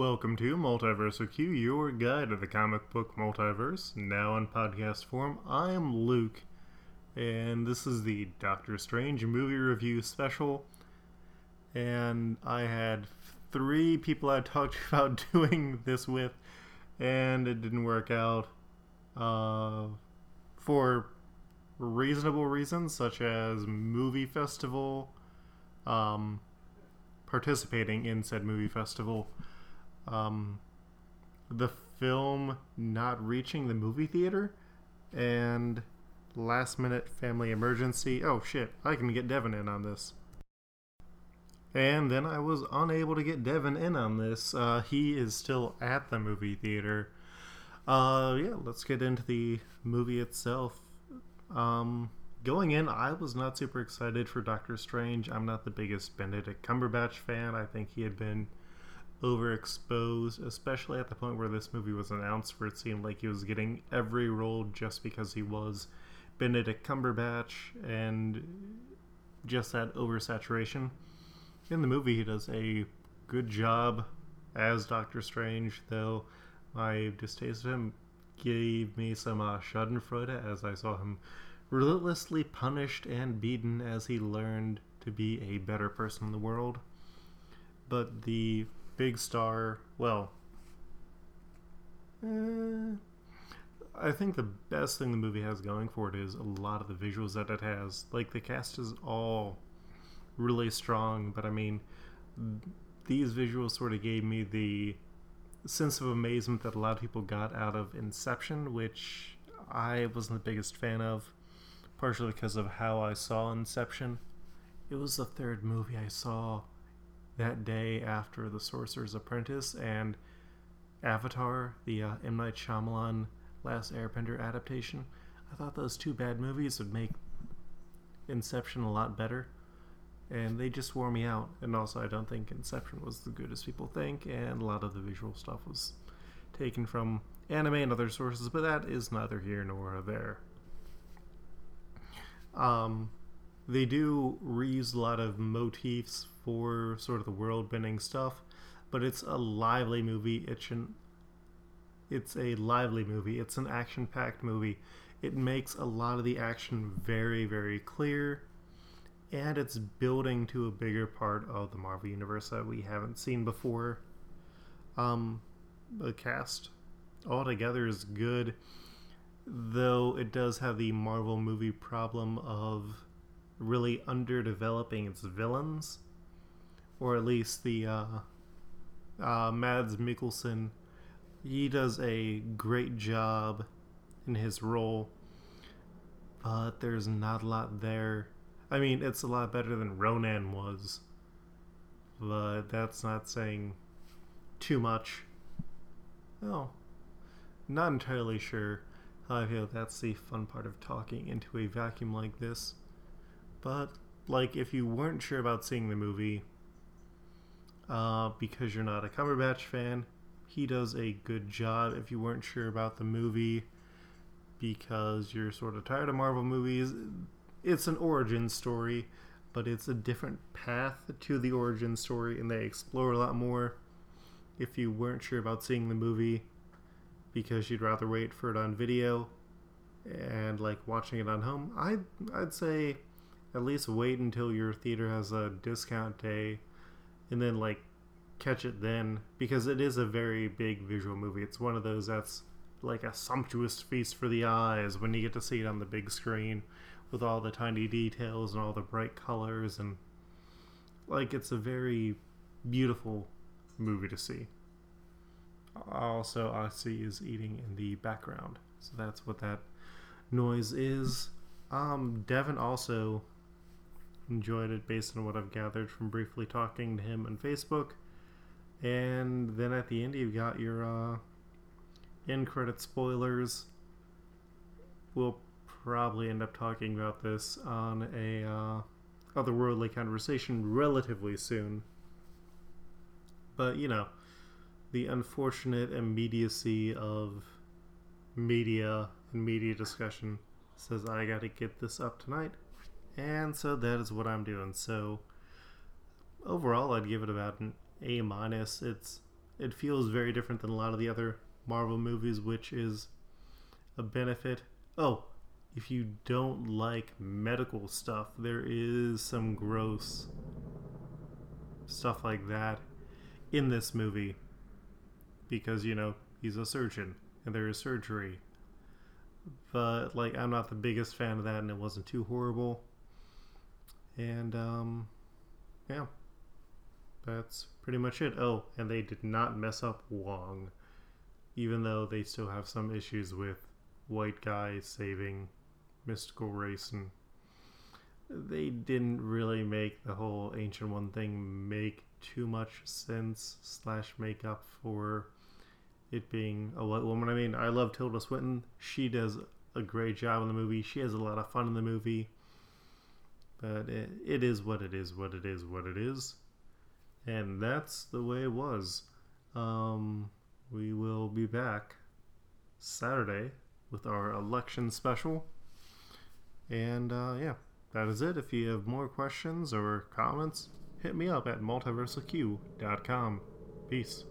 Welcome to Multiversal Q, your guide to the comic book multiverse, now in podcast form. I am Luke, and this is the Doctor Strange movie review special. And I had three people I talked about doing this with, and it didn't work out uh, for reasonable reasons, such as movie festival, um, participating in said movie festival um, the film not reaching the movie theater and last minute family emergency. Oh shit, I can get Devin in on this. And then I was unable to get Devin in on this. Uh, he is still at the movie theater. Uh, yeah, let's get into the movie itself. Um, going in, I was not super excited for Doctor Strange. I'm not the biggest Benedict Cumberbatch fan. I think he had been overexposed, especially at the point where this movie was announced, where it seemed like he was getting every role just because he was Benedict Cumberbatch and just that oversaturation. In the movie, he does a good job as Doctor Strange, though my distaste of him gave me some uh, Schadenfreude as I saw him relentlessly punished and beaten as he learned to be a better person in the world. But the big star. Well, eh, I think the best thing the movie has going for it is a lot of the visuals that it has. Like the cast is all really strong, but I mean, these visuals sort of gave me the sense of amazement that a lot of people got out of Inception, which I wasn't the biggest fan of, partially because of how I saw Inception. It was the third movie I saw that day after The Sorcerer's Apprentice and Avatar, the uh, M. Night Shyamalan Last Airbender adaptation. I thought those two bad movies would make Inception a lot better, and they just wore me out. And also, I don't think Inception was as good as people think, and a lot of the visual stuff was taken from anime and other sources, but that is neither here nor there. Um, they do reuse a lot of motifs for sort of the world bending stuff, but it's a lively movie. It's an it's a lively movie. It's an action packed movie. It makes a lot of the action very, very clear, and it's building to a bigger part of the Marvel Universe that we haven't seen before. Um, the cast altogether is good, though it does have the Marvel movie problem of really underdeveloping its villains, or at least the uh, uh, Mads Mikkelsen. He does a great job in his role, but there's not a lot there. I mean, it's a lot better than Ronan was, but that's not saying too much. Oh, not entirely sure how I feel that's the fun part of talking into a vacuum like this. But like, if you weren't sure about seeing the movie, uh, because you're not a Cumberbatch fan, he does a good job. If you weren't sure about the movie, because you're sort of tired of Marvel movies, it's an origin story, but it's a different path to the origin story, and they explore a lot more. If you weren't sure about seeing the movie, because you'd rather wait for it on video and like watching it on home, I'd I'd say at least wait until your theater has a discount day and then like catch it then because it is a very big visual movie. It's one of those that's like a sumptuous feast for the eyes when you get to see it on the big screen with all the tiny details and all the bright colors and like it's a very beautiful movie to see. Also, I see is eating in the background, so that's what that noise is. Um, Devin also enjoyed it based on what I've gathered from briefly talking to him on Facebook. And then at the end, you've got your uh, end credit spoilers. We'll probably end up talking about this on a uh, otherworldly conversation relatively soon. But you know, the unfortunate immediacy of media and media discussion says I got to get this up tonight. And so that is what I'm doing. So overall, I'd give it about an A minus. It's it feels very different than a lot of the other Marvel movies, which is a benefit. Oh, if you don't like medical stuff, there is some gross stuff like that in this movie because you know he's a surgeon and there is surgery but like i'm not the biggest fan of that and it wasn't too horrible and um yeah that's pretty much it oh and they did not mess up wong even though they still have some issues with white guys saving mystical race and they didn't really make the whole ancient one thing make too much sense slash make up for it being a white woman. I mean, I love Tilda Swinton. She does a great job in the movie. She has a lot of fun in the movie. But it, it is what it is, what it is, what it is. And that's the way it was. Um, we will be back Saturday with our election special. And uh, yeah, that is it. If you have more questions or comments, hit me up at multiversalq.com. Peace.